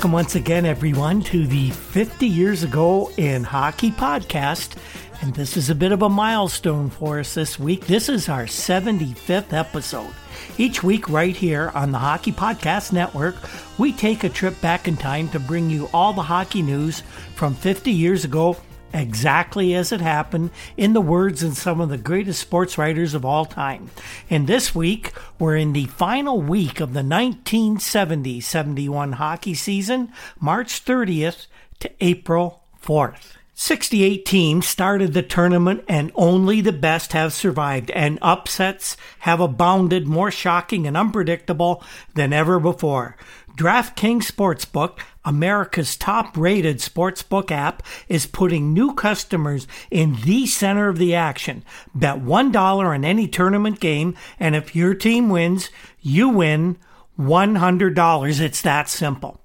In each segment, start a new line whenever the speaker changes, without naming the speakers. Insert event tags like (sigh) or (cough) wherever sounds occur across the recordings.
Welcome once again, everyone, to the 50 Years Ago in Hockey podcast. And this is a bit of a milestone for us this week. This is our 75th episode. Each week, right here on the Hockey Podcast Network, we take a trip back in time to bring you all the hockey news from 50 years ago exactly as it happened in the words of some of the greatest sports writers of all time. And this week, we're in the final week of the 1970 71 hockey season, March 30th to April 4th. 68 teams started the tournament and only the best have survived and upsets have abounded more shocking and unpredictable than ever before. DraftKings Sportsbook, America's top rated sportsbook app, is putting new customers in the center of the action. Bet $1 on any tournament game, and if your team wins, you win $100. It's that simple.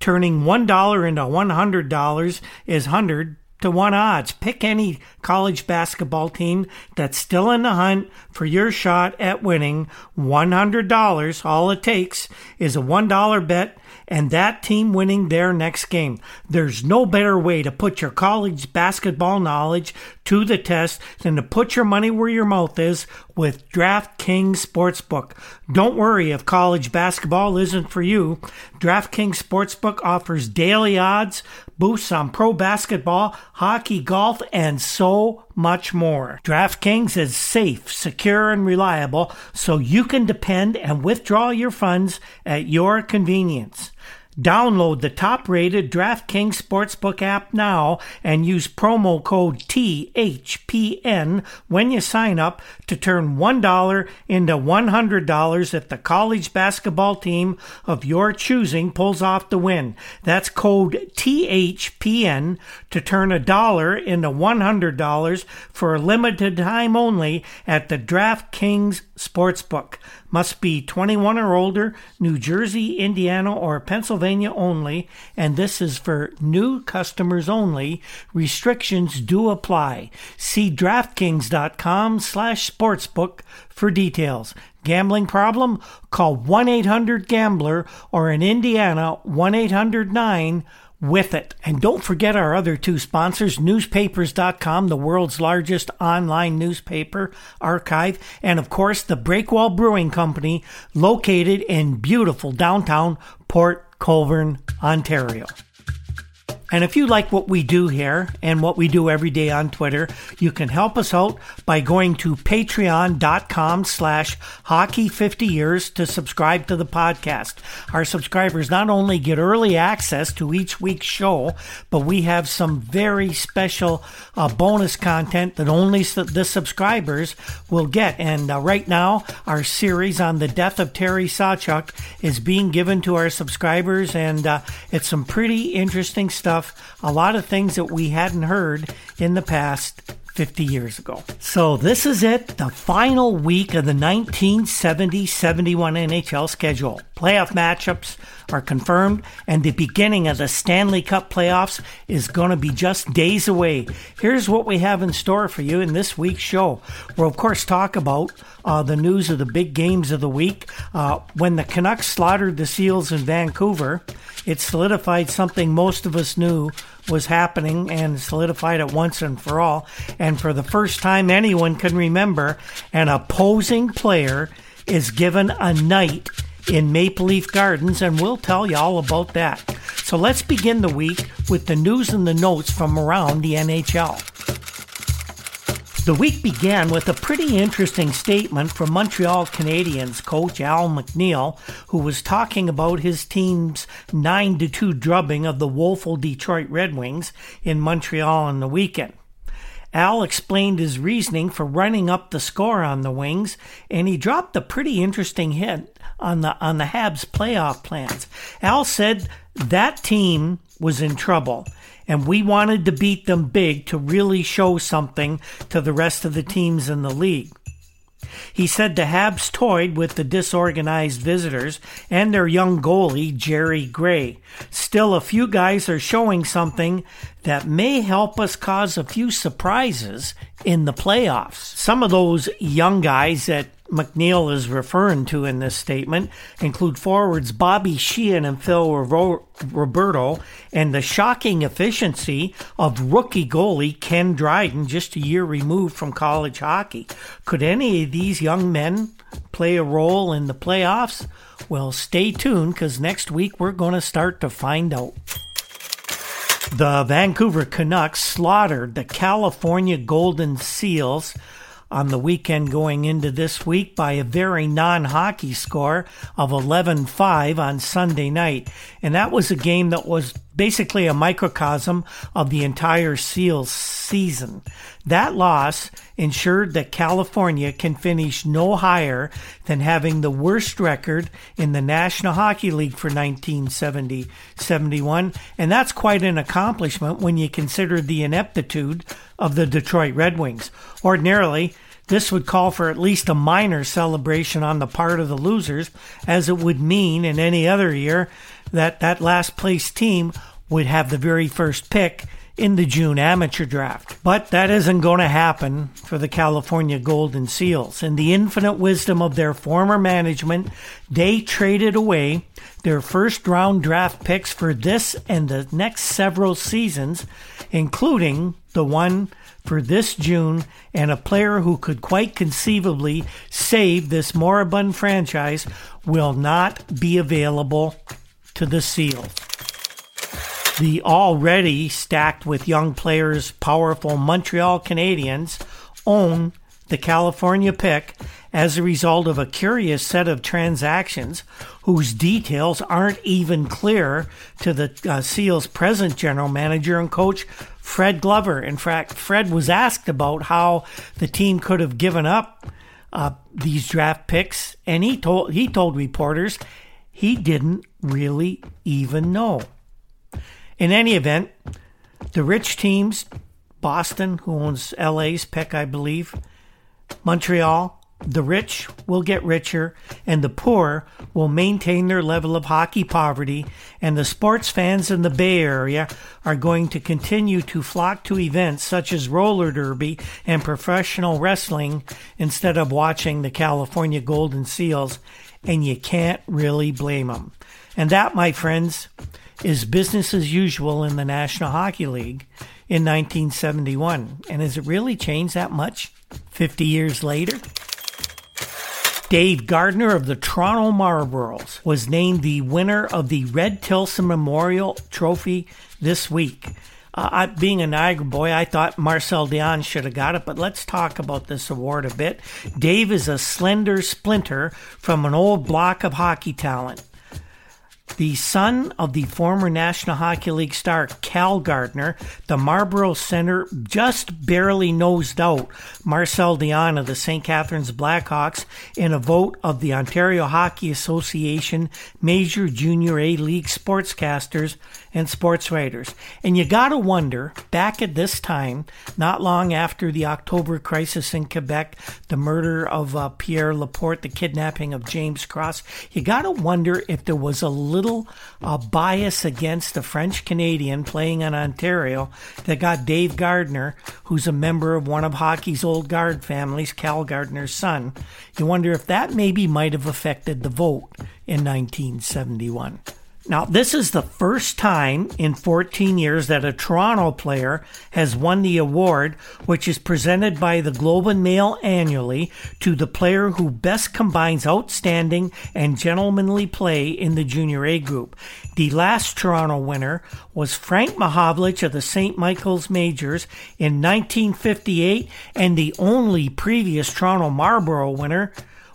Turning $1 into $100 is 100 to one odds. Pick any college basketball team that's still in the hunt for your shot at winning $100. All it takes is a $1 bet and that team winning their next game. There's no better way to put your college basketball knowledge to the test than to put your money where your mouth is with DraftKings Sportsbook. Don't worry if college basketball isn't for you. DraftKings Sportsbook offers daily odds, boosts on pro basketball, hockey, golf, and so much more. DraftKings is safe, secure, and reliable so you can depend and withdraw your funds at your convenience. Download the top rated DraftKings Sportsbook app now and use promo code THPN when you sign up to turn $1 into $100 if the college basketball team of your choosing pulls off the win. That's code THPN to turn a dollar into $100 for a limited time only at the DraftKings Sportsbook. Must be 21 or older, New Jersey, Indiana, or Pennsylvania only, and this is for new customers only. Restrictions do apply. See DraftKings.com slash sportsbook for details. Gambling problem? Call 1-800-GAMBLER or in Indiana 1-800-9 with it. And don't forget our other two sponsors, newspapers.com, the world's largest online newspaper archive, and of course, the Breakwell Brewing Company, located in beautiful downtown Port Colborne, Ontario. And if you like what we do here and what we do every day on Twitter, you can help us out by going to patreon.com slash hockey 50 years to subscribe to the podcast. Our subscribers not only get early access to each week's show, but we have some very special uh, bonus content that only the subscribers will get. And uh, right now, our series on the death of Terry Sawchuk is being given to our subscribers, and uh, it's some pretty interesting stuff stuff, a lot of things that we hadn't heard in the past 50 years ago. So this is it, the final week of the 1970 71 NHL schedule. Playoff matchups are confirmed, and the beginning of the Stanley Cup playoffs is going to be just days away. Here's what we have in store for you in this week's show. We'll, of course, talk about uh, the news of the big games of the week. Uh, when the Canucks slaughtered the Seals in Vancouver, it solidified something most of us knew was happening and solidified it once and for all. And for the first time anyone can remember, an opposing player is given a night in Maple Leaf Gardens, and we'll tell you all about that. So let's begin the week with the news and the notes from around the NHL. The week began with a pretty interesting statement from Montreal Canadiens coach Al MacNeil, who was talking about his team's 9 2 drubbing of the woeful Detroit Red Wings in Montreal on the weekend. Al explained his reasoning for running up the score on the Wings, and he dropped a pretty interesting hint on the on the Habs playoff plans. Al said that team was in trouble and we wanted to beat them big to really show something to the rest of the teams in the league. He said the Habs toyed with the disorganized visitors and their young goalie, Gerry Gray. Still, a few guys are showing something that may help us cause a few surprises in the playoffs. Some of those young guys that MacNeil is referring to in this statement include forwards Bobby Sheehan and Phil Roberto, and the shocking efficiency of rookie goalie Ken Dryden, just a year removed from college hockey. Could any of these young men play a role in the playoffs? Well, stay tuned because next week we're going to start to find out. The Vancouver Canucks slaughtered the California Golden Seals on the weekend going into this week by a very non hockey score of 11 5 on Sunday night. And that was a game that was basically a microcosm of the entire Seals season. That loss ensured that California can finish no higher than having the worst record in the National Hockey League for 1970 71, and that's quite an accomplishment when you consider the ineptitude of the Detroit Red Wings. Ordinarily, this would call for at least a minor celebration on the part of the losers, as it would mean in any other year that that last place team would have the very first pick in the June amateur draft. But that isn't going to happen for the California Golden Seals. In the infinite wisdom of their former management, they traded away their first round draft picks for this and the next several seasons, including the one for this June and a player who could quite conceivably save this moribund franchise will not be available to the Seals. The already stacked with young players powerful Montreal Canadiens own the California pick as a result of a curious set of transactions whose details aren't even clear to the uh, Seals' present general manager and coach, Fred Glover. In fact, Fred was asked about how the team could have given up uh, these draft picks, and he told he told reporters he didn't really even know. In any event, the rich teams, Boston, who owns LA's pick, I believe, Montreal, the rich will get richer, and the poor will maintain their level of hockey poverty, and the sports fans in the Bay Area are going to continue to flock to events such as roller derby and professional wrestling instead of watching the California Golden Seals, and you can't really blame them. And that, my friends, is business as usual in the National Hockey League in 1971. And has it really changed that much 50 years later? Dave Gardner of the Toronto Marlboros was named the winner of the Red Tilson Memorial Trophy this week. Uh, I, being a Niagara boy, I thought Marcel Dionne should have got it, but let's talk about this award a bit. Dave is a slender splinter from an old block of hockey talent. The son of the former National Hockey League star Cal Gardner, the Marlboro Center just barely nosed out Marcel Dionne of the St. Catharines Blackhawks in a vote of the Ontario Hockey Association Major Junior A League sportscasters and sports writers. And you gotta wonder, back at this time, not long after the October crisis in Quebec, the murder of uh, Pierre Laporte, the kidnapping of James Cross, you gotta wonder if there was a little uh, bias against the French Canadian playing in Ontario that got Dave Gardner, who's a member of one of hockey's old guard families, Cal Gardner's son. You wonder if that maybe might have affected the vote in 1971. Now, this is the first time in 14 years that a Toronto player has won the award, which is presented by the Globe and Mail annually to the player who best combines outstanding and gentlemanly play in the Junior A group. The last Toronto winner was Frank Mahovlich of the St. Michael's Majors in 1958, and the only previous Toronto Marlboro winner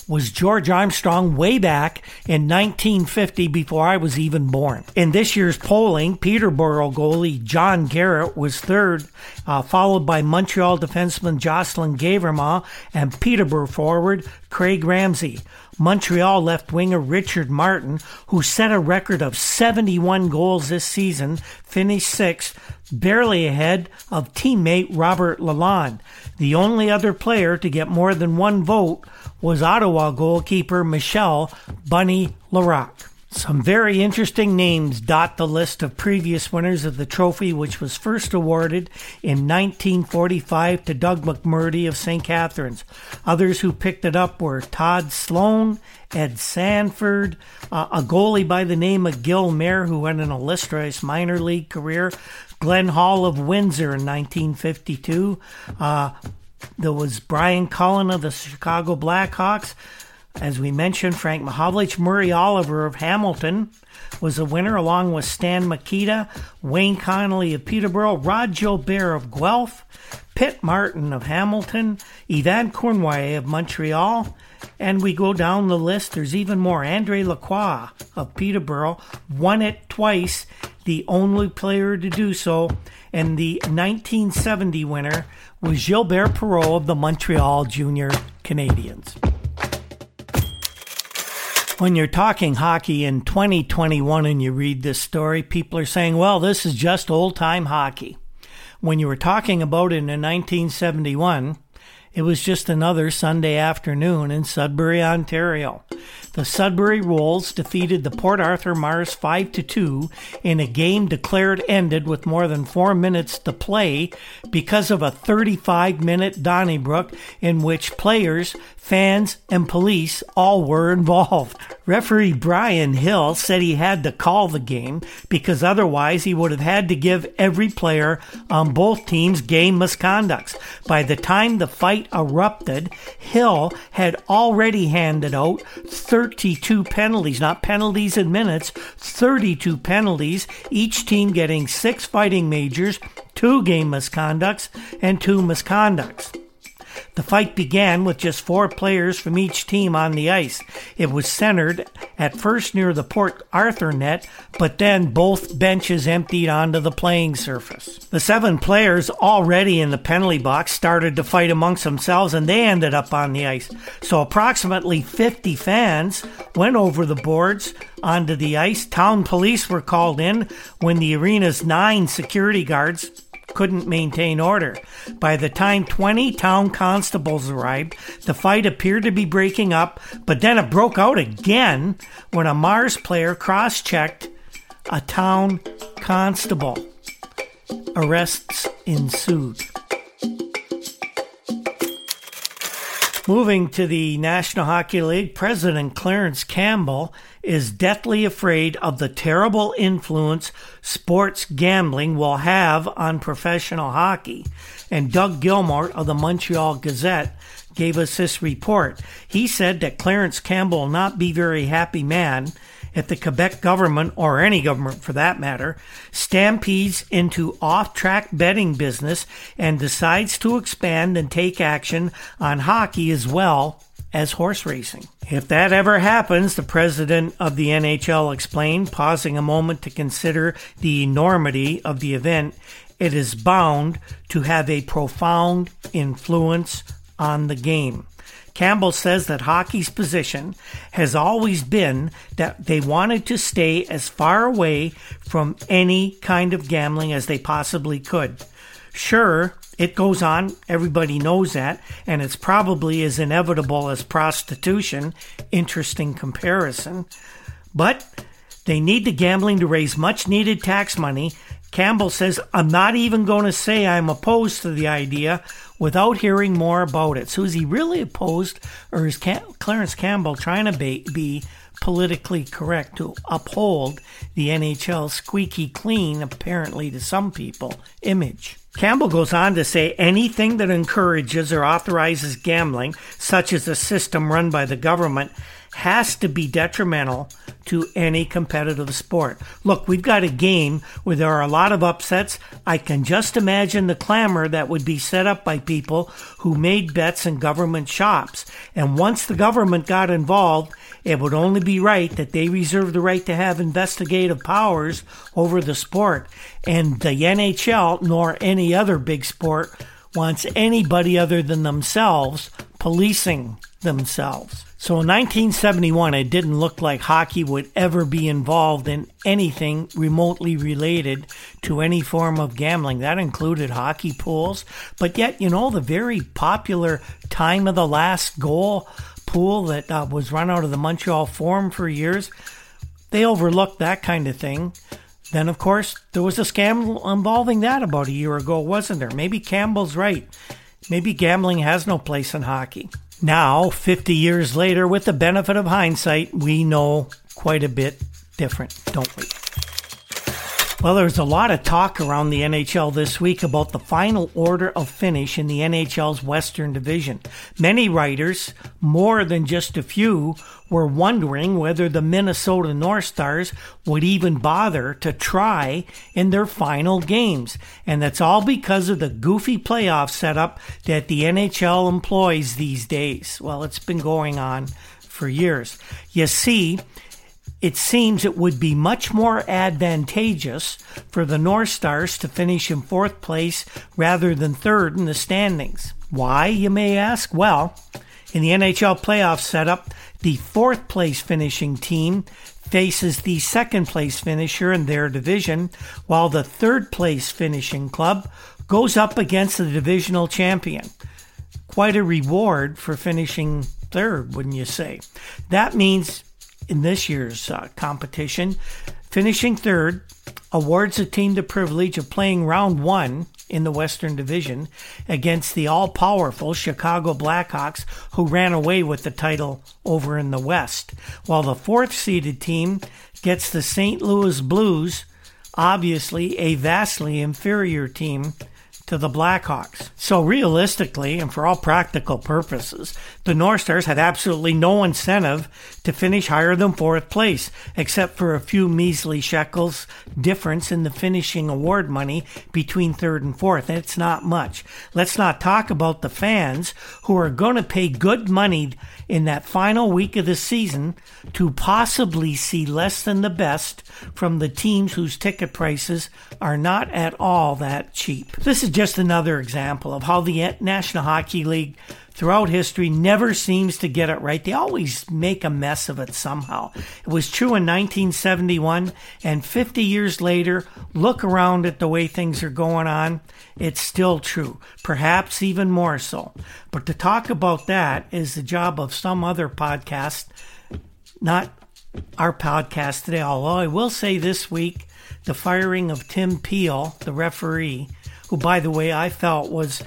was George Armstrong way back in 1950 before I was even born. In this year's polling, Peterborough goalie John Garrett was third, uh, followed by Montreal defenseman Jocelyn Guevremont and Peterborough forward Craig Ramsay. Montreal left winger Richard Martin, who set a record of 71 goals this season, finished sixth, barely ahead of teammate Robert Lalonde. The only other player to get more than one vote was Ottawa goalkeeper Michel Bunny Larocque. Some very interesting names dot the list of previous winners of the trophy, which was first awarded in 1945 to Doug McMurdy of St. Catharines. Others who picked it up were Tod Sloan, Ed Sandford, uh, a goalie by the name of Gil Mayer, who had an illustrious minor league career, Glenn Hall of Windsor in 1952. Uh, there was Brian Cullen of the Chicago Blackhawks. As we mentioned, Frank Mahovlich, Murray Oliver of Hamilton was a winner, along with Stan Mikita, Wayne Connelly of Peterborough, Rod Gilbert of Guelph, Pitt Martin of Hamilton, Yvan Cournoyer of Montreal, and we go down the list. There's even more. Andre Lacroix of Peterborough won it twice, the only player to do so. And the 1970 winner was Gilbert Perreault of the Montreal Junior Canadiens when you're talking hockey in 2021 and you read this story, people are saying, well, this is just old time hockey. When you were talking about it in 1971, it was just another Sunday afternoon in Sudbury, Ontario. The Sudbury Wolves defeated the Port Arthur Mars 5 to 2 in a game declared ended with more than 4 minutes to play because of a 35-minute Donnybrook in which players, fans, and police all were involved. Referee Brian Hill said he had to call the game because otherwise he would have had to give every player on both teams game misconducts. By the time the fight erupted, Hill had already handed out 32 penalties, not penalties in minutes, 32 penalties, each team getting six fighting majors, two game misconducts, and two misconducts. The fight began with just four players from each team on the ice. It was centered at first near the Port Arthur net, but then both benches emptied onto the playing surface. The seven players already in the penalty box started to fight amongst themselves and they ended up on the ice. So approximately 50 fans went over the boards onto the ice. Town police were called in when the arena's nine security guards couldn't maintain order. By the time 20 town constables arrived, the fight appeared to be breaking up, but then it broke out again when a Mars player cross checked a town constable. Arrests ensued. Moving to the National Hockey League, President Clarence Campbell is deathly afraid of the terrible influence sports gambling will have on professional hockey. And Doug Gilmour of the Montreal Gazette gave us this report. He said that Clarence Campbell will not be very happy man if the Quebec government, or any government for that matter, stampedes into off track betting business and decides to expand and take action on hockey as well as horse racing. If that ever happens, the president of the NHL explained, pausing a moment to consider the enormity of the event, it is bound to have a profound influence on the game. Campbell says that hockey's position has always been that they wanted to stay as far away from any kind of gambling as they possibly could. Sure, it goes on, everybody knows that, and it's probably as inevitable as prostitution. Interesting comparison. But they need the gambling to raise much needed tax money. Campbell says, I'm not even going to say I'm opposed to the idea without hearing more about it. So is he really opposed, or is Cam- Clarence Campbell trying to be, be politically correct to uphold the NHL squeaky clean, apparently to some people, image? Campbell goes on to say anything that encourages or authorizes gambling, such as a system run by the government, has to be detrimental to any competitive sport. Look, we've got a game where there are a lot of upsets. I can just imagine the clamor that would be set up by people who made bets in government shops. And once the government got involved, it would only be right that they reserve the right to have investigative powers over the sport. And the NHL, nor any other big sport, wants anybody other than themselves policing themselves. So in 1971, it didn't look like hockey would ever be involved in anything remotely related to any form of gambling. That included hockey pools. But yet, you know, the very popular time of the last goal pool that uh, was run out of the Montreal Forum for years they overlooked that kind of thing. Then, of course, there was a scandal involving that about a year ago, wasn't there? Maybe Campbell's right. Maybe gambling has no place in hockey. Now, 50 years later, with the benefit of hindsight, we know quite a bit different, don't we? Well, there's a lot of talk around the NHL this week about the final order of finish in the NHL's Western Division. Many writers, more than just a few, were wondering whether the Minnesota North Stars would even bother to try in their final games. And that's all because of the goofy playoff setup that the NHL employs these days. Well, it's been going on for years. You see, it seems it would be much more advantageous for the North Stars to finish in fourth place rather than third in the standings. Why, you may ask? Well, in the NHL playoff setup, the fourth place finishing team faces the second place finisher in their division, while the third place finishing club goes up against the divisional champion. Quite a reward for finishing third, wouldn't you say? That means in this year's uh, competition. Finishing third awards a team the privilege of playing round one in the Western Division against the all powerful Chicago Blackhawks, who ran away with the title over in the West, while the fourth seeded team gets the St. Louis Blues, obviously a vastly inferior team to the Blackhawks. So realistically, and for all practical purposes, the North Stars had absolutely no incentive to finish higher than fourth place, except for a few measly shekels difference in the finishing award money between third and fourth. It's not much. Let's not talk about the fans who are going to pay good money in that final week of the season to possibly see less than the best from the teams whose ticket prices are not at all that cheap. This is just another example of how the National Hockey League throughout history never seems to get it right. They always make a mess of it somehow. It was true in 1971, and 50 years later, look around at the way things are going on. It's still true, perhaps even more so. But to talk about that is the job of some other podcast, not our podcast today. Although I will say this week, the firing of Tim Peel, the referee, who, by the way, I felt was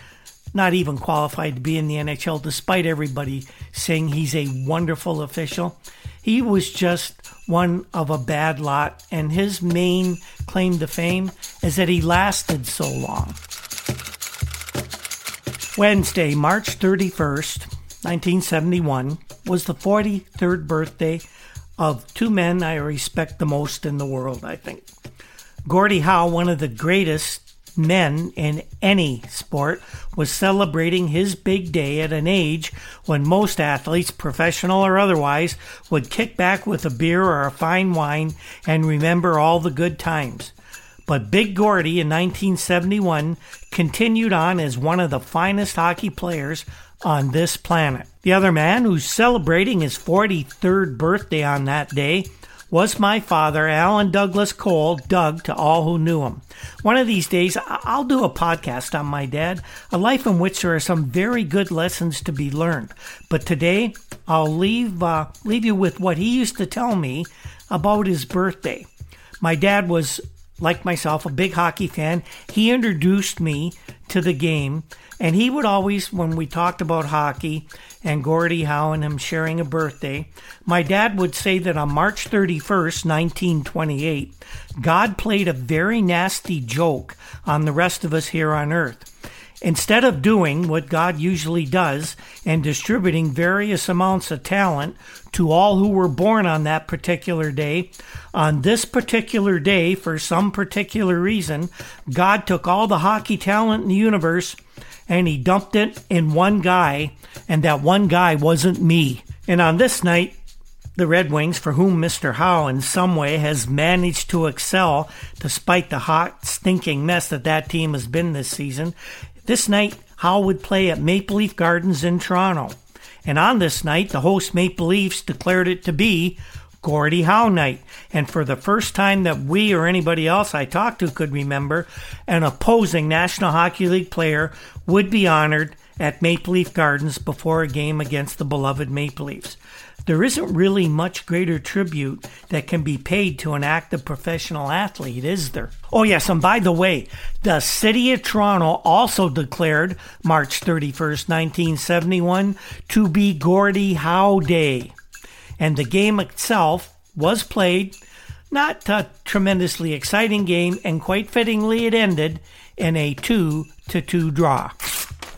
not even qualified to be in the NHL, despite everybody saying he's a wonderful official. He was just one of a bad lot, and his main claim to fame is that he lasted so long. Wednesday, March 31st, 1971, was the 43rd birthday of two men I respect the most in the world, I think. Gordie Howe, one of the greatest men in any sport, was celebrating his big day at an age when most athletes, professional or otherwise, would kick back with a beer or a fine wine and remember all the good times. But Big Gordie in 1971 continued on as one of the finest hockey players on this planet. The other man who's celebrating his 43rd birthday on that day was my father, Alan Douglas Cole, Doug to all who knew him. One of these days, I'll do a podcast on my dad, a life in which there are some very good lessons to be learned. But today, I'll leave, uh, leave you with what he used to tell me about his birthday. My dad was like myself, a big hockey fan. He introduced me to the game, and he would always, when we talked about hockey and Gordie Howe and him sharing a birthday, my dad would say that on March 31st, 1928, God played a very nasty joke on the rest of us here on earth. Instead of doing what God usually does and distributing various amounts of talent to all who were born on that particular day, on this particular day, for some particular reason, God took all the hockey talent in the universe and he dumped it in one guy, and that one guy wasn't me. And on this night, the Red Wings, for whom Mr. Howe in some way has managed to excel despite the hot, stinking mess that that team has been this season, this night, Howe would play at Maple Leaf Gardens in Toronto. And on this night, the host Maple Leafs declared it to be Gordie Howe night. And for the first time that we or anybody else I talked to could remember, an opposing National Hockey League player would be honored at Maple Leaf Gardens before a game against the beloved Maple Leafs. there isn't really much greater tribute that can be paid to an active professional athlete, is there? Oh, yes, and by the way, the City of Toronto also declared March 31st, 1971 to be Gordie Howe Day. And the game itself was played, not a tremendously exciting game, and quite fittingly, it ended in a 2 to 2 draw.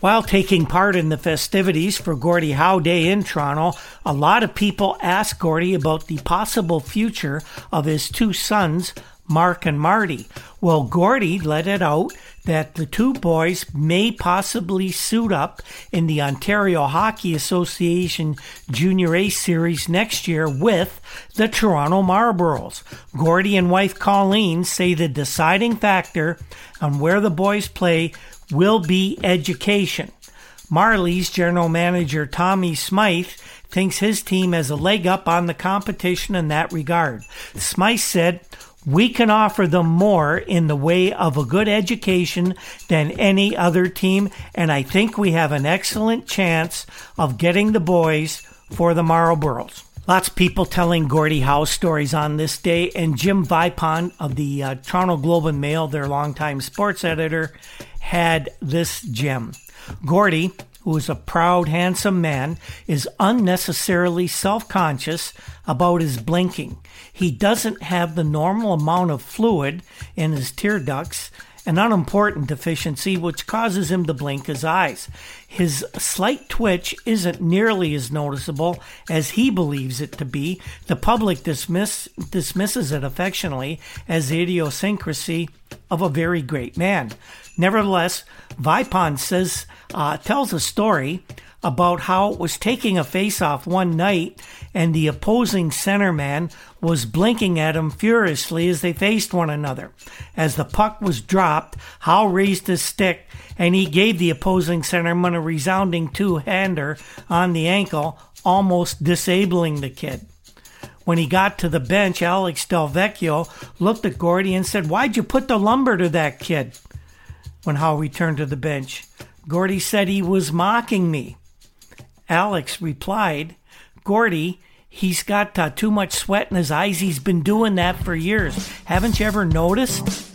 While taking part in the festivities for Gordie Howe Day in Toronto, a lot of people asked Gordie about the possible future of his two sons, Mark and Marty. Well, Gordie let it out that the two boys may possibly suit up in the Ontario Hockey Association Junior A Series next year with the Toronto Marlboros. Gordie and wife Colleen say the deciding factor on where the boys play will be education. Marley's general manager Tommy Smythe thinks his team has a leg up on the competition in that regard. Smythe said, we can offer them more in the way of a good education than any other team, and I think we have an excellent chance of getting the boys for the Marlboros. Lots of people telling Gordie Howe stories on this day, and Jim Vipond of the uh, Toronto Globe and Mail, their longtime sports editor, had this gem. Gordie, who is a proud, handsome man, is unnecessarily self conscious about his blinking. He doesn't have the normal amount of fluid in his tear ducts, an unimportant deficiency which causes him to blink his eyes. His slight twitch isn't nearly as noticeable as he believes it to be. The public dismiss, dismisses it affectionately as the idiosyncrasy of a very great man. Nevertheless, Vipond says uh, tells a story about how it was taking a face-off one night and the opposing centerman was blinking at him furiously as they faced one another. As the puck was dropped, Howe raised his stick and he gave the opposing centerman a resounding two-hander on the ankle, almost disabling the kid. When he got to the bench, Alex Delvecchio looked at Gordie and said, Why'd you put the lumber to that kid? When Howe returned to the bench. Gordie said he was mocking me. Alex replied, Gordie, he's got uh, too much sweat in his eyes. He's been doing that for years. Haven't you ever noticed?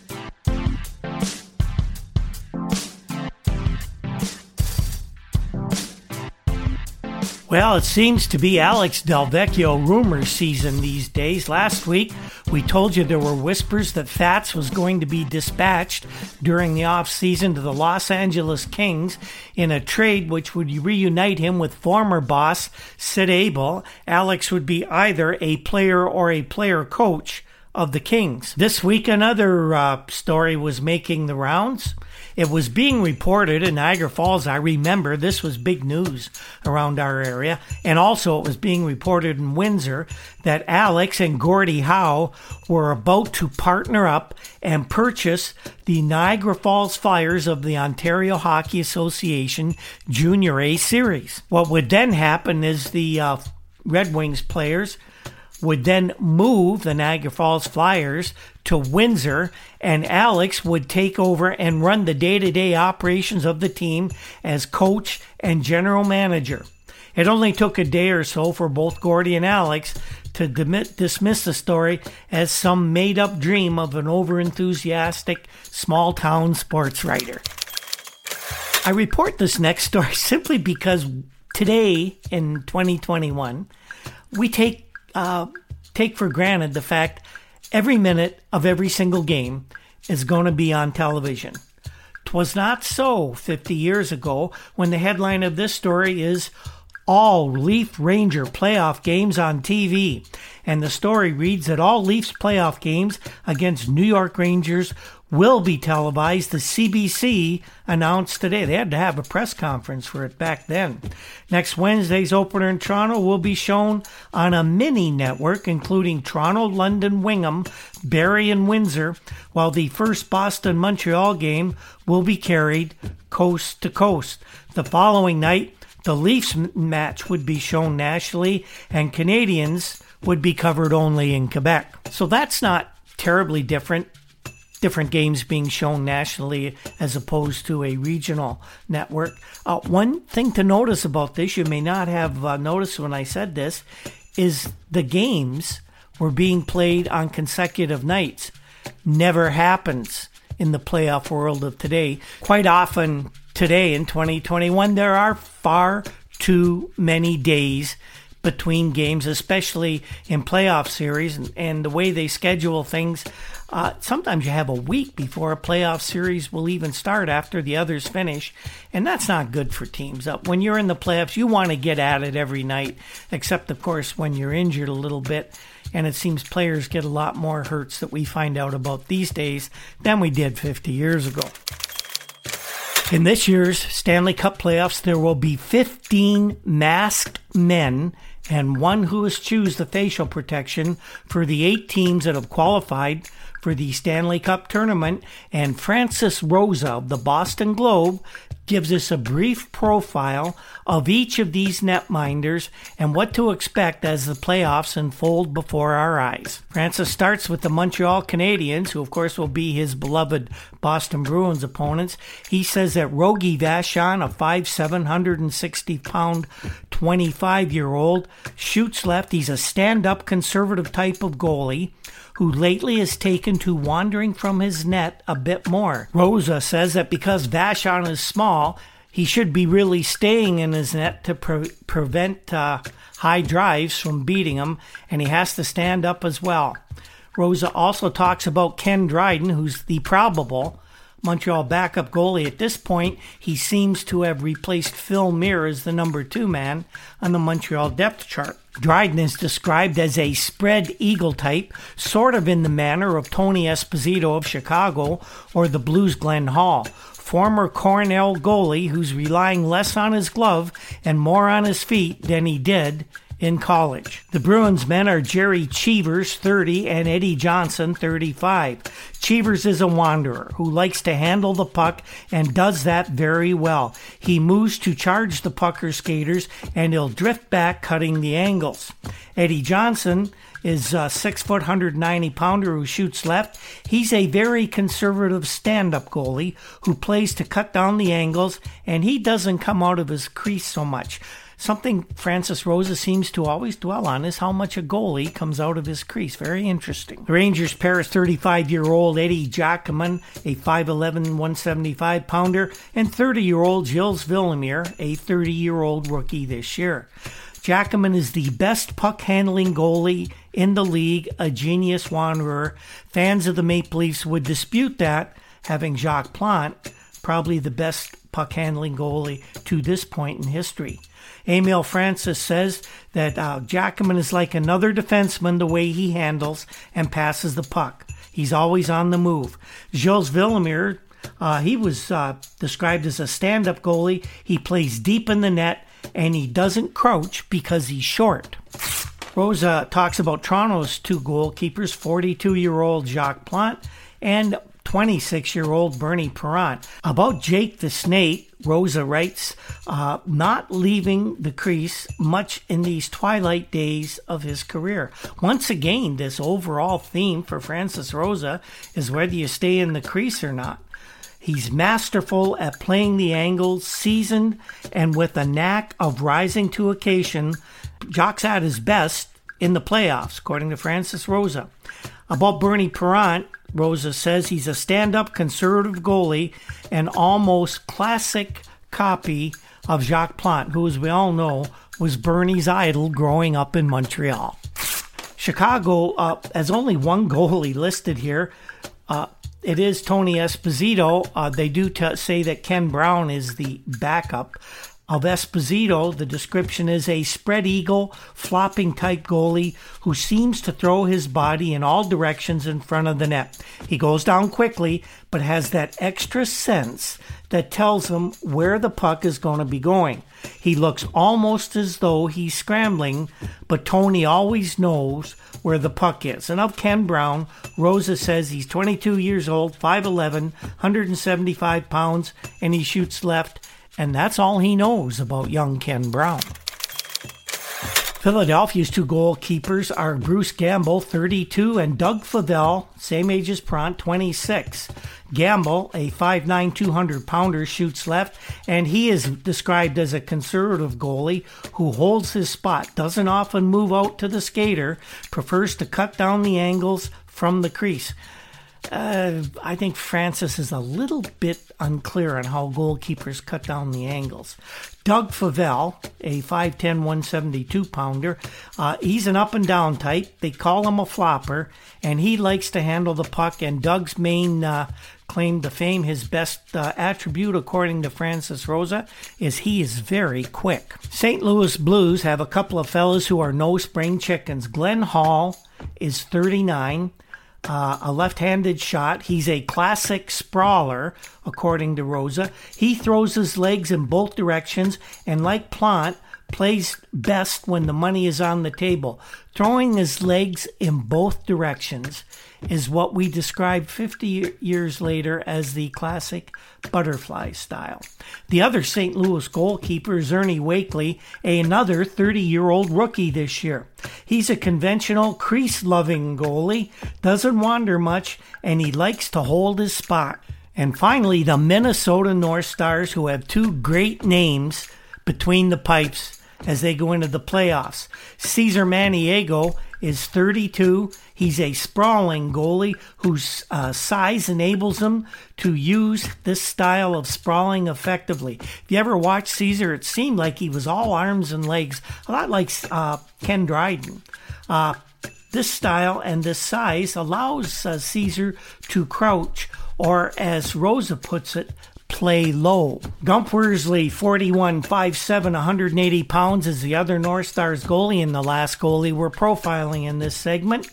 Well, it seems to be Alex Delvecchio rumor season these days. Last week, we told you there were whispers that Fats was going to be dispatched during the offseason to the Los Angeles Kings in a trade which would reunite him with former boss Sid Abel. Alex would be either a player or a player coach of the Kings. This week, another uh, story was making the rounds. It was being reported in Niagara Falls. I remember this was big news around our area. And also, it was being reported in Windsor that Alex and Gordie Howe were about to partner up and purchase the Niagara Falls Flyers of the Ontario Hockey Association Junior A Series. What would then happen is the uh, Red Wings players would then move the Niagara Falls Flyers to Windsor, and Alex would take over and run the day to day operations of the team as coach and general manager. It only took a day or so for both Gordie and Alex to dismiss the story as some made up dream of an overenthusiastic small town sports writer. I report this next story (laughs) simply because today in 2021, we take uh, take for granted the fact every minute of every single game is going to be on television. Twas not so 50 years ago when the headline of this story is all Leaf Ranger playoff games on TV. And the story reads that all Leafs playoff games against New York Rangers will be televised. The CBC announced today. They had to have a press conference for it back then. Next Wednesday's opener in Toronto will be shown on a mini network, including Toronto, London, Wingham, Barrie, and Windsor, while the first Boston Montreal game will be carried coast to coast. The following night, the Leafs match would be shown nationally, and Canadians would be covered only in Quebec. So that's not terribly different different games being shown nationally as opposed to a regional network. Uh, one thing to notice about this, you may not have uh, noticed when I said this, is the games were being played on consecutive nights. Never happens in the playoff world of today. Quite often today in 2021, there are far too many days between games, especially in playoff series and, and the way they schedule things. Uh, sometimes you have a week before a playoff series will even start after the others finish, and that's not good for teams. Uh, when you're in the playoffs, you want to get at it every night, except, of course, when you're injured a little bit. And it seems players get a lot more hurts that we find out about these days than we did 50 years ago. In this year's Stanley Cup playoffs, there will be 15 masked men and one who has choose the facial protection for the eight teams that have qualified for the Stanley Cup tournament. And Francis Rosa of the Boston Globe gives us a brief profile of each of these netminders and what to expect as the playoffs unfold before our eyes. Francis starts with the Montreal Canadiens, who of course will be his beloved Boston Bruins opponents. He says that Rogie Vachon, a 5'7", 160 pound 25 year old, shoots left. He's a stand up conservative type of goalie who lately has taken to wandering from his net a bit more. Rosa says that because Vachon is small, he should be really staying in his net to pre- prevent uh, high drives from beating him, and he has to stand up as well. Rosa also talks about Ken Dryden, who's the probable Montreal backup goalie. At this point, he seems to have replaced Phil Myre as the number two man on the Montreal depth chart. Dryden is described as a spread eagle type, sort of in the manner of Tony Esposito of Chicago or the Blues Glenn Hall. Former Cornell goalie who's relying less on his glove and more on his feet than he did in college. The Bruins men are Gerry Cheevers, 30, and Eddie Johnson, 35. Cheevers is a wanderer who likes to handle the puck and does that very well. He moves to charge the pucker skaters and he'll drift back, cutting the angles. Eddie Johnson is a six foot, 190 pounder who shoots left. He's a very conservative stand up goalie who plays to cut down the angles and he doesn't come out of his crease so much. Something Francis Rosa seems to always dwell on is how much a goalie comes out of his crease. Very interesting. The Rangers pair is 35 year old Eddie Giacomin, a 5'11, 175 pounder, and 30 year old Gilles Villemure, a 30 year old rookie this year. Giacomin is the best puck handling goalie in the league, a genius wanderer. Fans of the Maple Leafs would dispute that, having Jacques Plante, probably the best puck handling goalie to this point in history. Emile Francis says that uh, is like another defenseman the way he handles and passes the puck. He's always on the move. Gilles Villemure, uh, he was uh, described as a stand up goalie. He plays deep in the net and he doesn't crouch because he's short. Rosa talks about Toronto's two goalkeepers 42 year old Jacques Plante and 26 year old Bernie Parent. About Jake the Snake, Rosa writes, uh, not leaving the crease much in these twilight days of his career. Once again, this overall theme for Francis Rosa is whether you stay in the crease or not. He's masterful at playing the angles, seasoned, and with a knack of rising to occasion. Jock's at his best in the playoffs, according to Francis Rosa. About Bernie Parent, Rosa says he's a stand up conservative goalie, an almost classic copy of Jacques Plante, who, as we all know, was Bernie's idol growing up in Montreal. Chicago uh, has only one (laughs) goalie listed here. Uh, it is Tony Esposito. Uh, they do t- say that Ken Brown is the backup of Esposito, the description is a spread eagle, flopping type goalie who seems to throw his body in all directions in front of the net. He goes down quickly, but has that extra sense that tells him where the puck is going to be going. He looks almost as though he's scrambling, but Tony always knows where the puck is. And of Ken Brown, Rosa says he's 22 years old, 5'11, 175 pounds, and he shoots left and that's all he knows about young Ken Brown. Philadelphia's two goalkeepers are Bruce Gamble, 32, and Doug Favell, same age as Pront, 26. Gamble, a 5'9", 200 pounder, shoots left, and he is described as a conservative goalie who holds his spot, doesn't often move out to the skater, prefers to cut down the angles from the crease. Uh, I think Francis is a little bit unclear on how goalkeepers cut down the angles. Doug Favell, a 5'10, 172 pounder, uh, he's an up and down type. They call him a flopper, and he likes to handle the puck. And Doug's main uh, claim to fame, his best uh, attribute, according to Francis Rosa, is he is very quick. St. Louis Blues have a couple of fellas who are no spring chickens. Glenn Hall is 39 uh, a left handed shot. He's a classic sprawler, according to Rosa. He throws his legs in both directions and, like Plante, plays best when the money is on the table. Throwing his legs in both directions is what we describe 50 years later as the classic butterfly style. The other St. Louis goalkeeper is Ernie Wakely, another 30 year old rookie this year. He's a conventional crease loving goalie, doesn't wander much, and he likes to hold his spot. And finally, the Minnesota North Stars, who have two great names between the pipes as they go into the playoffs. Cesare Maniago is 32. He's a sprawling goalie whose uh, size enables him to use this style of sprawling effectively. If you ever watched Caesar, it seemed like he was all arms and legs, a lot like uh, Ken Dryden. Uh, this style and this size allows uh, Caesar to crouch, or as Rosa puts it, play low. Gump Worsley, 41, 5'7, 180 pounds, is the other North Stars goalie and the last goalie we're profiling in this segment.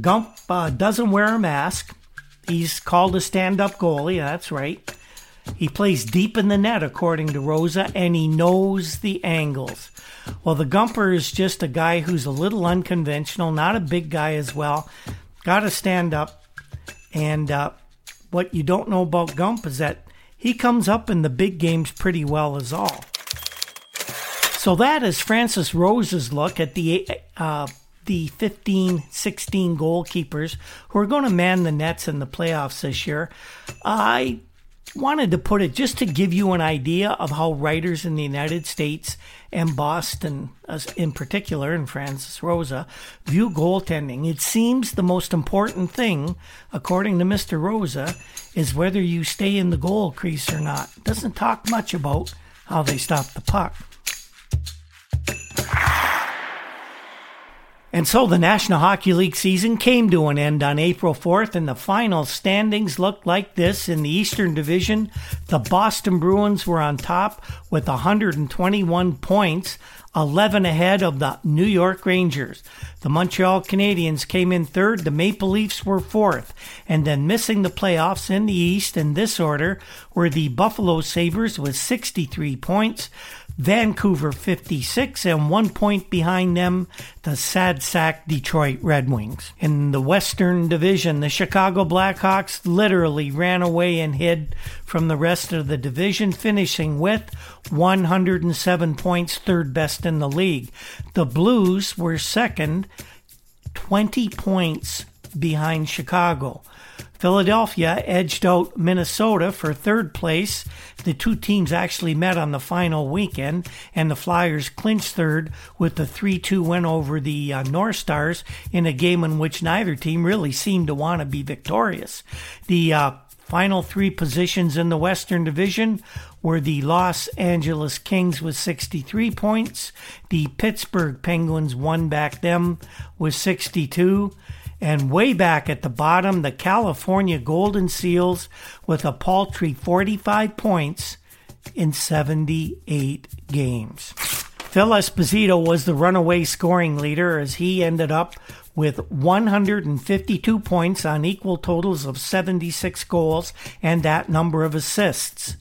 Gump uh, doesn't wear a mask. He's called a stand up goalie, that's right. He plays deep in the net, according to Rosa, and he knows the angles. Well, the Gumper is just a guy who's a little unconventional, not a big guy as well. Got to stand up. And uh, what you don't know about Gump is that he comes up in the big games pretty well as all. So that is Francis Rosa's look at the uh, the 15, 16 goalkeepers who are going to man the nets in the playoffs this year. I wanted to put it just to give you an idea of how writers in the United States and Boston, in particular, and Francis Rosa, view goaltending. It seems the most important thing, according to Mr. Rosa, is whether you stay in the goal crease or not. Doesn't talk much about how they stop the puck. And so the National Hockey League season came to an end on April 4th, and the final standings looked like this. In the Eastern Division, the Boston Bruins were on top with 121 points, 11 ahead of the New York Rangers. The Montreal Canadiens came in third, the Maple Leafs were fourth, and then missing the playoffs in the East in this order were the Buffalo Sabres with 63 points. Vancouver 56 and one point behind them, the sad sack Detroit Red Wings. In the Western Division, the Chicago Blackhawks literally ran away and hid from the rest of the division, finishing with 107 points, third best in the league. The Blues were second, 20 points behind Chicago. Philadelphia edged out Minnesota for third place. The two teams actually met on the final weekend, and the Flyers clinched third with the 3 2 win over the uh, North Stars in a game in which neither team really seemed to want to be victorious. The uh, final three positions in the Western Division were the Los Angeles Kings with 63 points. The Pittsburgh Penguins won back them with 62. And way back at the bottom, the California Golden Seals with a paltry 45 points in 78 games. Phil Esposito was the runaway scoring leader as he ended up with 152 points on equal totals of 76 goals and that number of assists.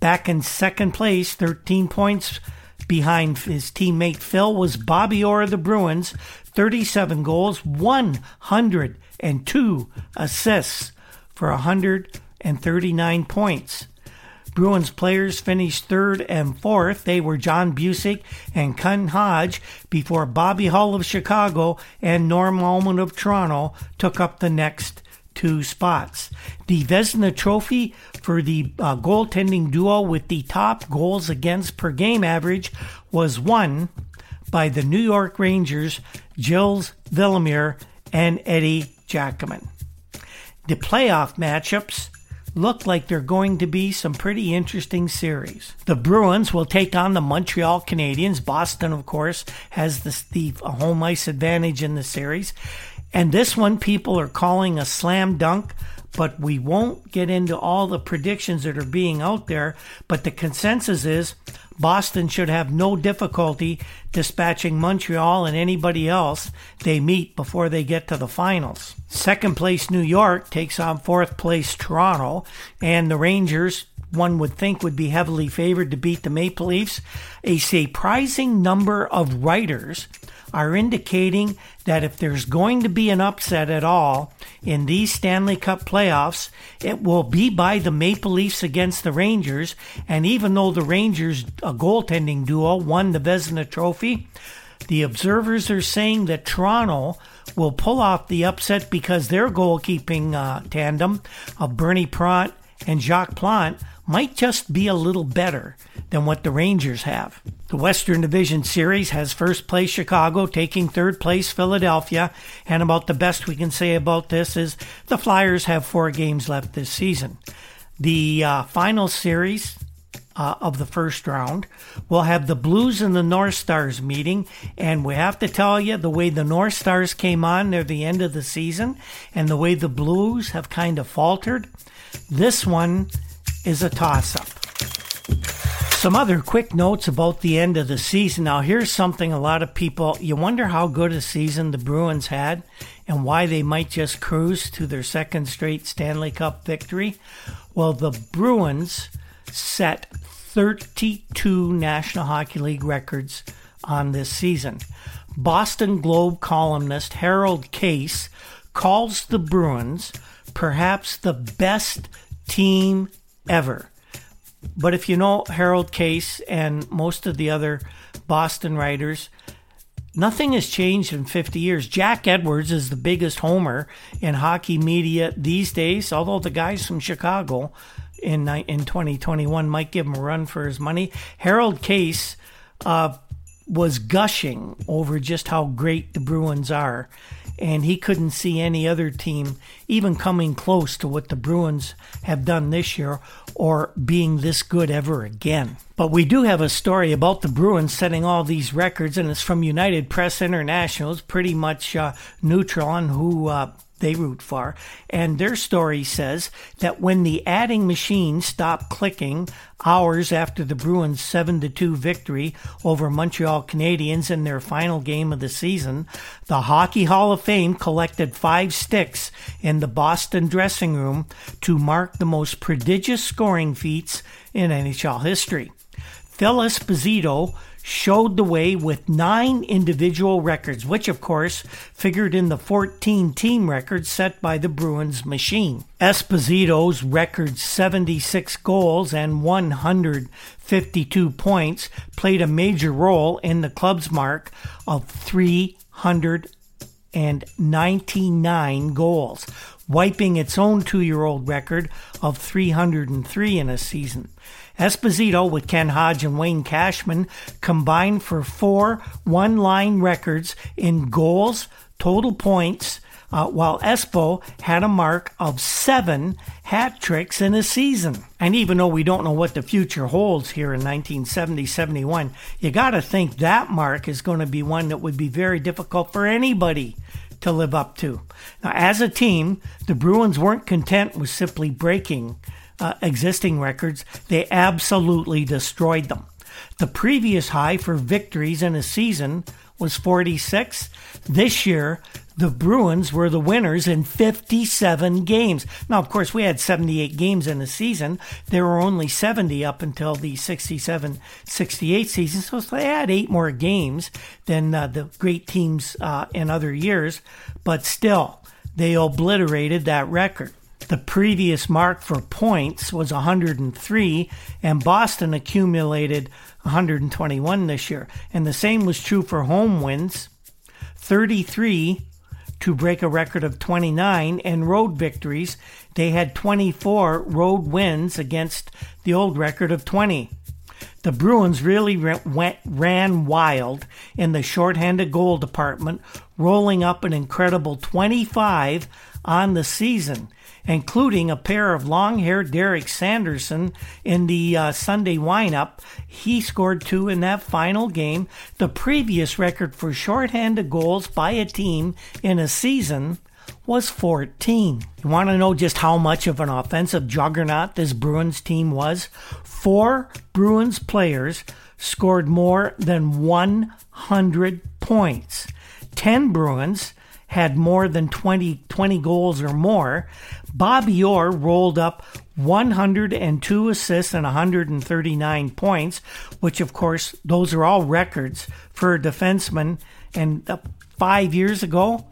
Back in second place, 13 points behind his teammate Phil was Bobby Orr of the Bruins, 37 goals, 102 assists for 139 points. Bruins players finished third and fourth. They were John Bucyk and Ken Hodge before Bobby Hull of Chicago and Norm Ullman of Toronto took up the next two spots. The Vezina Trophy for the uh, goaltending duo with the top goals against per game average was won by the New York Rangers, Gilles Villemure and Eddie Giacomin. The playoff matchups look like they're going to be some pretty interesting series. The Bruins will take on the Montreal Canadiens. Boston, of course, has the, the home ice advantage in the series. And this one people are calling a slam dunk, but we won't get into all the predictions that are being out there. But the consensus is Boston should have no difficulty dispatching Montreal and anybody else they meet before they get to the finals. Second place New York takes on fourth place Toronto, and the Rangers, one would think, would be heavily favored to beat the Maple Leafs. A surprising number of writers are indicating that if there's going to be an upset at all in these Stanley Cup playoffs, it will be by the Maple Leafs against the Rangers. And even though the Rangers, a goaltending duo, won the Vezina Trophy, the observers are saying that Toronto will pull off the upset because their goalkeeping uh, tandem of Bernie Parent and Jacques Plante might just be a little better than what the Rangers have. The Western Division Series has first place Chicago taking third place Philadelphia, and about the best we can say about this is the Flyers have four games left this season. The uh, final series uh, of the first round. We'll have the Blues and the North Stars meeting, and we have to tell you the way the North Stars came on near the end of the season and the way the Blues have kind of faltered. This one is a toss up. Some other quick notes about the end of the season. Now, here's something a lot of people you wonder how good a season the Bruins had and why they might just cruise to their second straight Stanley Cup victory. Well, the Bruins set 32 National Hockey League records on this season. Boston Globe columnist Harold Kaese calls the Bruins perhaps the best team ever. But if you know Harold Kaese and most of the other Boston writers, nothing has changed in 50 years. Jack Edwards is the biggest homer in hockey media these days, although the guys from Chicago in in 2021 might give him a run for his money. Harold Kaese uh, was gushing over just how great the Bruins are, and he couldn't see any other team even coming close to what the Bruins have done this year or being this good ever again. But we do have a story about the Bruins setting all these records, and it's from United Press International. It's pretty much uh, neutral on who uh, they root for. And their story says that when the adding machine stopped clicking hours after the Bruins 7 2 victory over Montreal Canadiens in their final game of the season, the Hockey Hall of Fame collected five sticks in the Boston dressing room to mark the most prodigious scoring feats in NHL history. Phil Esposito showed the way with nine individual records, which of course figured in the 14 team records set by the Bruins machine. Esposito's record 76 goals and 152 points played a major role in the club's mark of 399 goals, wiping its own two year old record of 303 in a season. Esposito with Ken Hodge and Wayne Cashman combined for four one line records in goals, total points, uh, while Espo had a mark of seven hat tricks in a season. And even though we don't know what the future holds here in 1970 71, you got to think that mark is going to be one that would be very difficult for anybody to live up to. Now, as a team, the Bruins weren't content with simply breaking uh, existing records, they absolutely destroyed them. The previous high for victories in a season was 46. This year, the Bruins were the winners in 57 games. Now, of course, we had 78 games in a season. There were only 70 up until the 67 68 season. So they had eight more games than uh, the great teams uh, in other years. But still, they obliterated that record. The previous mark for points was 103, and Boston accumulated 121 this year. And the same was true for home wins 33 to break a record of 29, and road victories. They had 24 road wins against the old record of 20. The Bruins really went, ran wild in the shorthanded goal department, rolling up an incredible 25 on the season, including a pair of long haired Derek Sanderson in the uh, Sunday windup. He scored two in that final game. The previous record for shorthanded goals by a team in a season was 14. You want to know just how much of an offensive juggernaut this Bruins team was? Four Bruins players scored more than 100 points. 10 Bruins had more than 20, 20 goals or more. Bobby Orr rolled up 102 assists and 139 points, which, of course, those are all records for a defenseman. And uh, five years ago,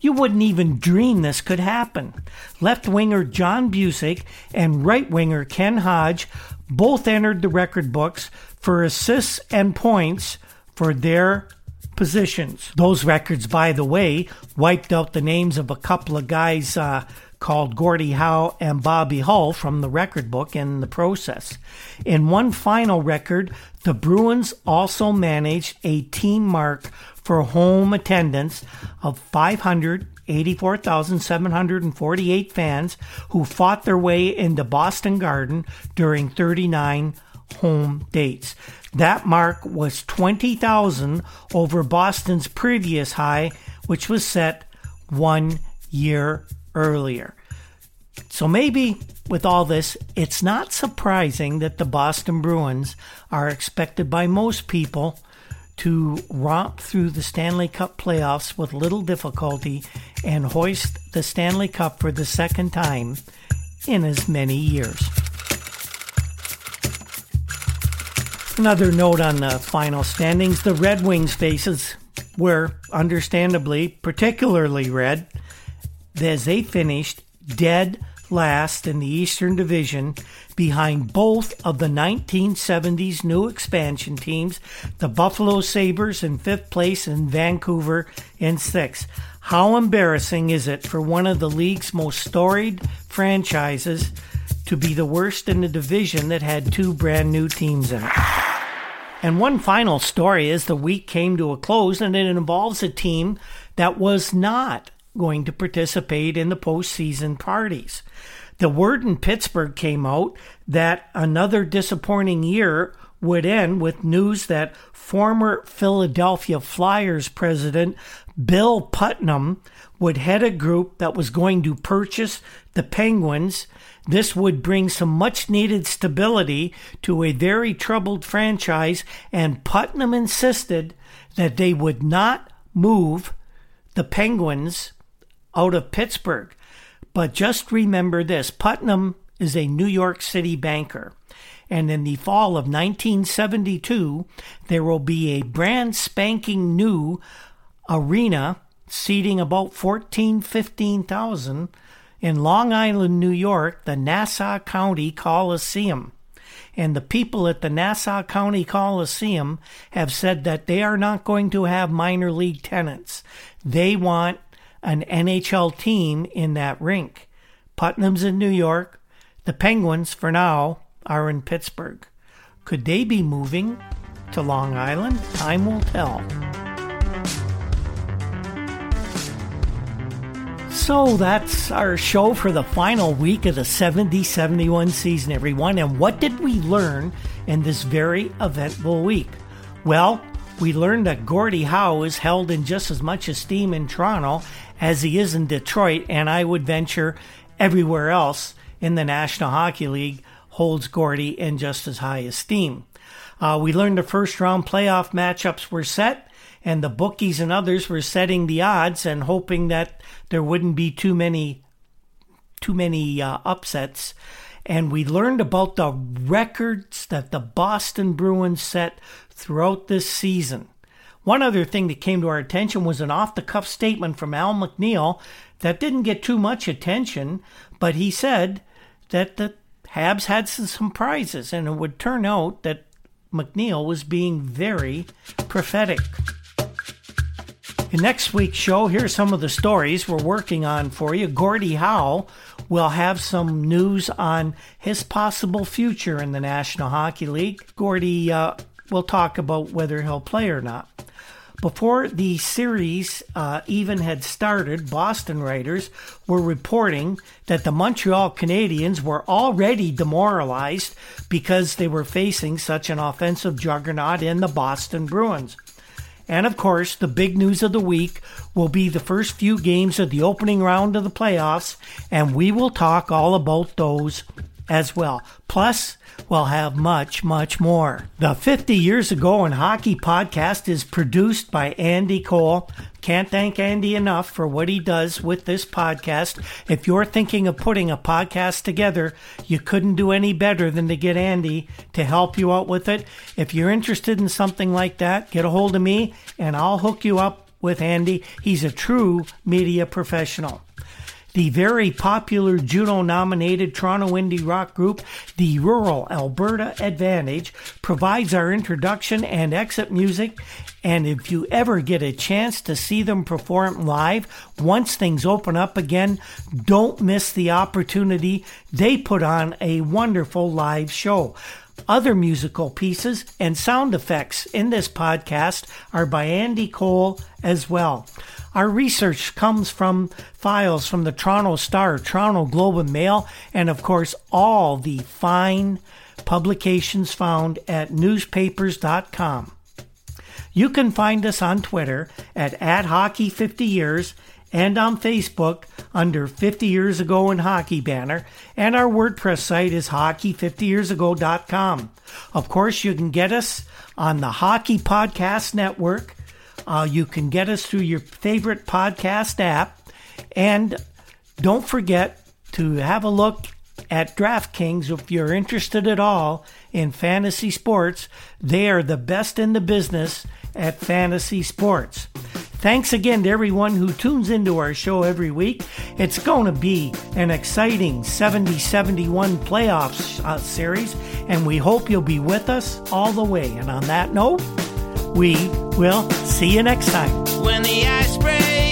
you wouldn't even dream this could happen. Left winger John Bucyk and right winger Ken Hodge both entered the record books for assists and points for their positions. Those records, by the way, wiped out the names of a couple of guys uh, called Gordie Howe and Bobby Hull from the record book in the process. In one final record, the Bruins also managed a team mark for home attendance of 584,748 fans who fought their way into Boston Garden during 39 home dates. That mark was 20,000 over Boston's previous high, which was set one year earlier. So maybe with all this, it's not surprising that the Boston Bruins are expected by most people to romp through the Stanley Cup playoffs with little difficulty and hoist the Stanley Cup for the second time in as many years. Another note on the final standings the Red Wings faces were understandably particularly red as they finished dead last in the Eastern Division behind both of the 1970s new expansion teams, the Buffalo Sabres in fifth place and Vancouver in sixth. How embarrassing is it for one of the league's most storied franchises to be the worst in the division that had two brand new teams in it? And one final story is the week came to a close and it involves a team that was not going to participate in the postseason parties. The word in Pittsburgh came out that another disappointing year would end with news that former Philadelphia Flyers president Bill Putnam would head a group that was going to purchase the Penguins. This would bring some much needed stability to a very troubled franchise, and Putnam insisted that they would not move the Penguins out of Pittsburgh. But just remember this Putnam is a New York City banker. And in the fall of 1972, there will be a brand spanking new arena seating about 14, 15,000 in Long Island, New York, the Nassau County Coliseum. And the people at the Nassau County Coliseum have said that they are not going to have minor league tenants. They want an NHL team in that rink. Putnam's in New York. The Penguins, for now, are in Pittsburgh. Could they be moving to Long Island? Time will tell. So that's our show for the final week of the 70 71 season, everyone. And what did we learn in this very eventful week? Well, we learned that Gordie Howe is held in just as much esteem in Toronto as he is in Detroit, and I would venture everywhere else in the National Hockey League holds Gordie in just as high esteem. Uh, we learned the first round playoff matchups were set, and the bookies and others were setting the odds and hoping that there wouldn't be too many too many uh, upsets. And we learned about the records that the Boston Bruins set throughout this season. One other thing that came to our attention was an off the cuff statement from Al MacNeil that didn't get too much attention, but he said that the Habs had some surprises, and it would turn out that MacNeil was being very prophetic. In next week's show, here's some of the stories we're working on for you. Gordie Howe will have some news on his possible future in the National Hockey League. Gordie uh, will talk about whether he'll play or not. Before the series uh, even had started, Boston writers were reporting that the Montreal Canadiens were already demoralized because they were facing such an offensive juggernaut in the Boston Bruins. And of course, the big news of the week will be the first few games of the opening round of the playoffs, and we will talk all about those as well. Plus, we'll have much, much more. The 50 Years Ago in Hockey podcast is produced by Andy Cole. Can't thank Andy enough for what he does with this podcast. If you're thinking of putting a podcast together, you couldn't do any better than to get Andy to help you out with it. If you're interested in something like that, get a hold of me and I'll hook you up with Andy. He's a true media professional the very popular Juno nominated Toronto indie rock group, the Rural Alberta Advantage, provides our introduction and exit music. And if you ever get a chance to see them perform live, once things open up again, don't miss the opportunity. They put on a wonderful live show. Other musical pieces and sound effects in this podcast are by Andy Cole as well. Our research comes from files from the Toronto Star, Toronto Globe and Mail, and of course, all the fine publications found at newspapers.com. You can find us on Twitter at, at Hockey50Years and on Facebook under 50 Years Ago in Hockey banner, and our WordPress site is hockey50yearsago.com. Of course, you can get us on the Hockey Podcast Network, uh, you can get us through your favorite podcast app. And don't forget to have a look at DraftKings if you're interested at all in fantasy sports. They are the best in the business at fantasy sports. Thanks again to everyone who tunes into our show every week. It's going to be an exciting 70 71 playoffs uh, series, and we hope you'll be with us all the way. And on that note, we will see you next time. When the ice breaks.